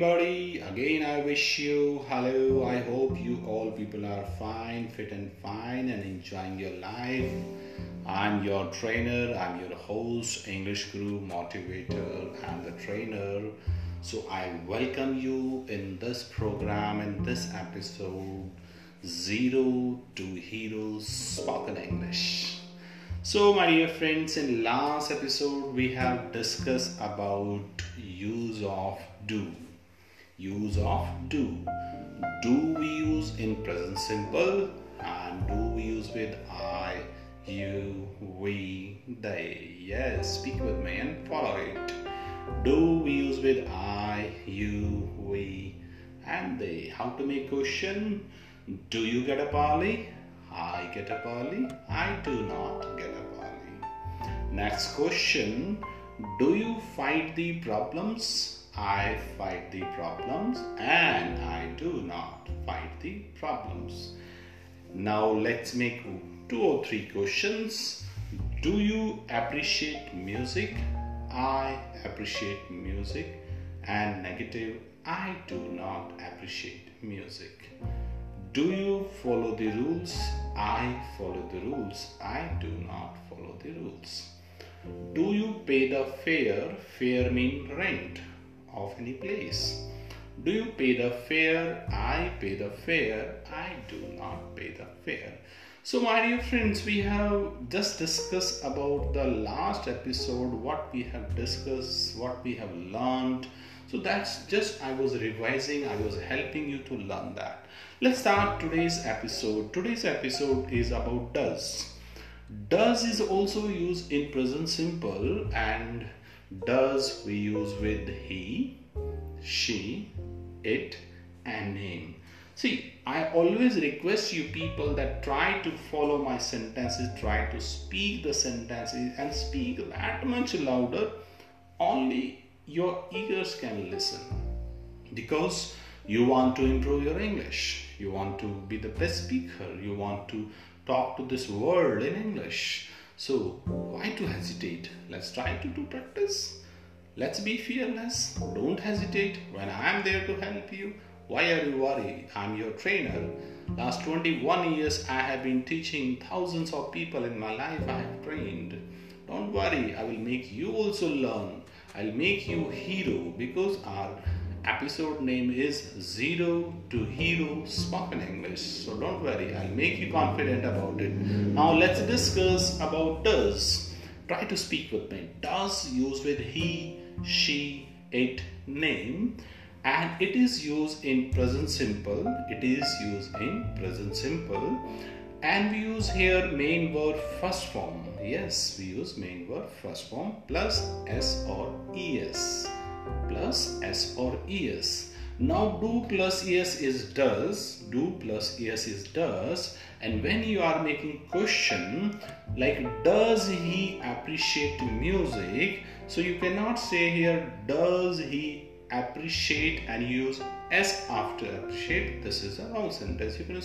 everybody. Again, I wish you hello. I hope you all people are fine, fit, and fine, and enjoying your life. I'm your trainer, I'm your host, English Guru, motivator, and the trainer. So, I welcome you in this program, in this episode Zero to Hero Spoken English. So, my dear friends, in last episode we have discussed about use of do. Use of do. Do we use in present simple and do we use with I, you, we, they. Yes, speak with me and follow it. Do we use with I, you, we, and they. How to make question? Do you get a parley? I get a parley. I do not get a parley. Next question Do you fight the problems? I fight the problems and I do not fight the problems. Now let's make two or three questions. Do you appreciate music? I appreciate music. And negative, I do not appreciate music. Do you follow the rules? I follow the rules. I do not follow the rules. Do you pay the fare? Fare mean rent of any place. Do you pay the fare? I pay the fare. I do not pay the fare. So, my dear friends, we have just discussed about the last episode, what we have discussed, what we have learned. So, that's just I was revising, I was helping you to learn that. Let's start today's episode. Today's episode is about does. Does is also used in present simple and does we use with he, she, it, and him. See, I always request you people that try to follow my sentences, try to speak the sentences and speak that much louder. Only your ears can listen because you want to improve your English. You want to be the best speaker. You want to talk to this world in English. So, why to hesitate? Let's try to do practice. Let's be fearless. Don't hesitate when I am there to help you. Why are you worried? I'm your trainer. Last 21 years, I have been teaching thousands of people in my life. I have trained. Don't worry, I will make you also learn. I'll make you hero because our episode name is Zero to Hero Spoken English. So don't worry, I'll make you confident about it. Now let's discuss about does. Try to speak with me. Does used with he, she, it, name and it is used in present simple. It is used in present simple and we use here main verb first form. Yes, we use main verb first form plus s or es plus s or es. Now do plus es is does, do plus es is does and when you are making question like does he appreciate music? So you cannot say here does he appreciate and use s after appreciate. This is a wrong sentence you can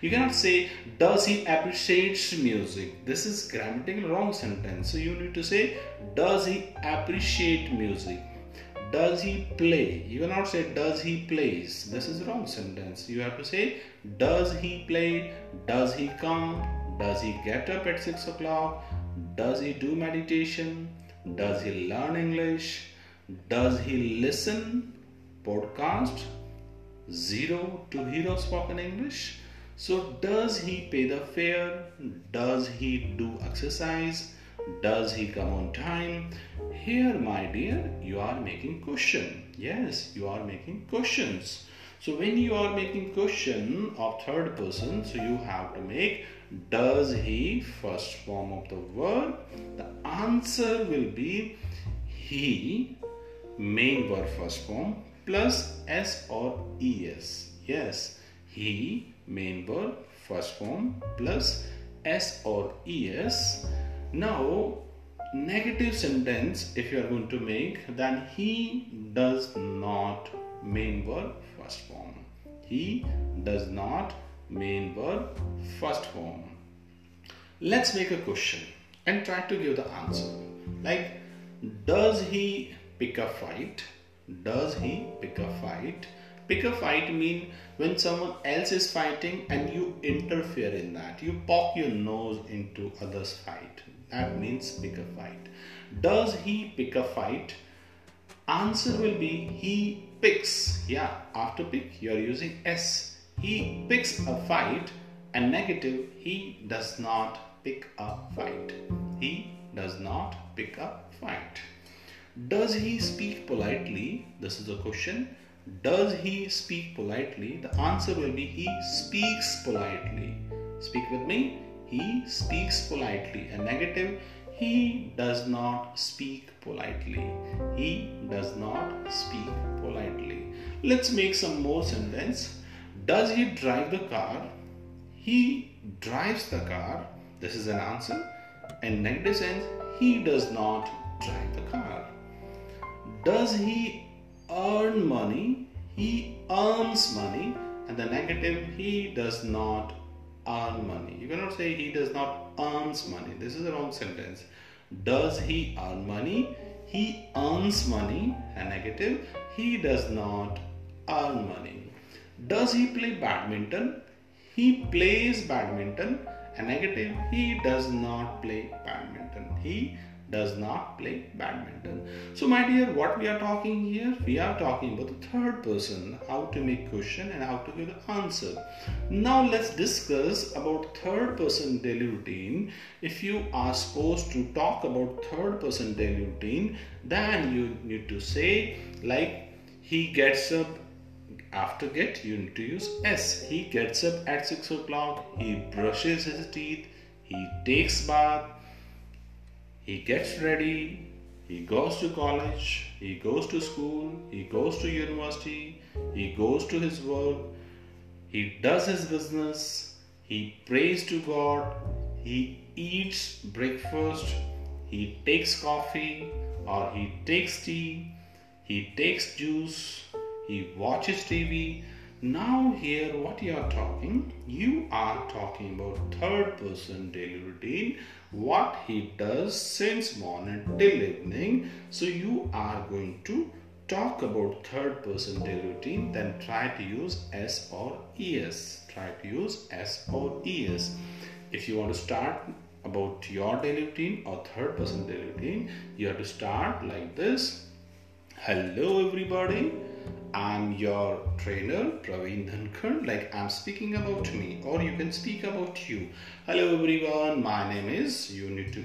you cannot say does he appreciates music? This is grammatical wrong sentence. So you need to say does he appreciate music does he play? You cannot say does he plays this is wrong sentence. You have to say does he play? Does he come? Does he get up at 6 o'clock? Does he do meditation? Does he learn english? Does he listen? Podcast? Zero to hero spoken english? So does he pay the fare? Does he do exercise does he come on time? Here, my dear, you are making question. Yes, you are making questions. So when you are making question of third person, so you have to make does he first form of the verb. The answer will be he main verb first form plus s or es. Yes, he main verb first form plus s or es now, negative sentence, if you are going to make, then he does not main verb first form. He does not main verb first form. Let's make a question and try to give the answer. Like, does he pick a fight? does he pick a fight pick a fight mean when someone else is fighting and you interfere in that you poke your nose into others fight that means pick a fight does he pick a fight answer will be he picks yeah after pick you are using s he picks a fight and negative he does not pick a fight he does not pick a fight does he speak politely? This is a question. Does he speak politely? The answer will be he speaks politely. Speak with me. He speaks politely. A negative, he does not speak politely. He does not speak politely. Let's make some more sentence. Does he drive the car? He drives the car. This is an answer. In negative sense, he does not drive the car. Does he earn money? He earns money. And the negative, he does not earn money. You cannot say he does not earns money. This is a wrong sentence. Does he earn money? He earns money. A negative, he does not earn money. Does he play badminton? He plays badminton. A negative, he does not play badminton. He does not play badminton. So, my dear, what we are talking here? We are talking about the third person, how to make question and how to give the answer. Now, let's discuss about third person daily routine. If you are supposed to talk about third person daily routine, then you need to say like he gets up after get you need to use s he gets up at 6 o'clock he brushes his teeth he takes bath he gets ready, he goes to college, he goes to school, he goes to university, he goes to his work, he does his business, he prays to God, he eats breakfast, he takes coffee or he takes tea, he takes juice, he watches TV. Now, here, what you are talking, you are talking about third person daily routine what he does since morning till evening. So you are going to talk about third person daily routine, then try to use S or ES. Try to use S or ES. If you want to start about your daily routine or third person daily routine, you have to start like this. Hello, everybody. I'm your trainer Praveen Dhankar. Like I'm speaking about me, or you can speak about you. Hello everyone, my name is. You need to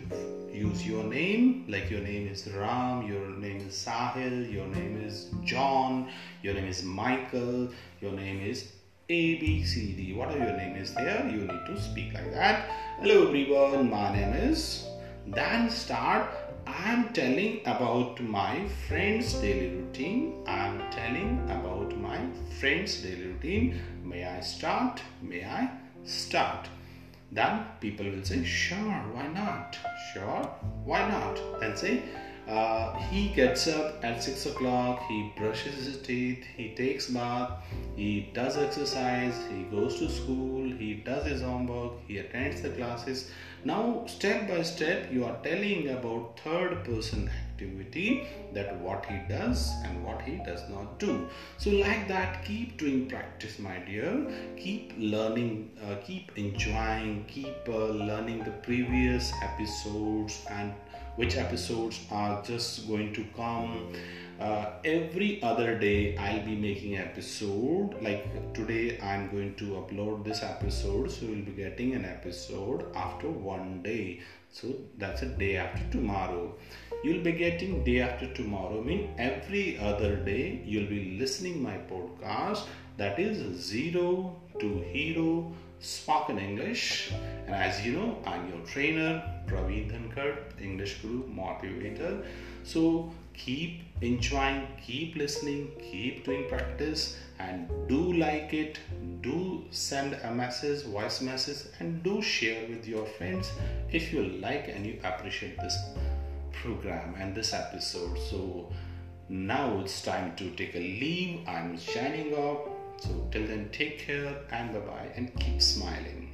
use your name, like your name is Ram, your name is Sahil, your name is John, your name is Michael, your name is A B C D. Whatever your name is there, you need to speak like that. Hello everyone, my name is. Then start I'm telling about my friend's daily routine. I'm telling about my friend's daily routine. May I start? May I start? Then people will say, Sure, why not? Sure, why not? Then say, uh, he gets up at 6 o'clock, he brushes his teeth, he takes bath, he does exercise, he goes to school, he does his homework, he attends the classes. Now, step by step, you are telling about third person activity that what he does and what he does not do. So, like that, keep doing practice, my dear. Keep learning, uh, keep enjoying, keep uh, learning the previous episodes and which episodes are just going to come uh, every other day i'll be making episode. Like today i'm going to upload this episode so you'll be getting an episode after one day. So that's a day after tomorrow. You'll be getting day after tomorrow. I mean every other day you'll be listening my podcast that is zero to hero spoken English. And as you know, I'm your trainer, Praveen Dhankar, English Guru Motivator. So keep enjoying, keep listening, keep doing practice, and do like it. Do send a message, voice message, and do share with your friends if you like and you appreciate this program and this episode. So now it's time to take a leave. I'm signing off so till then, take care and bye bye and keep smiling.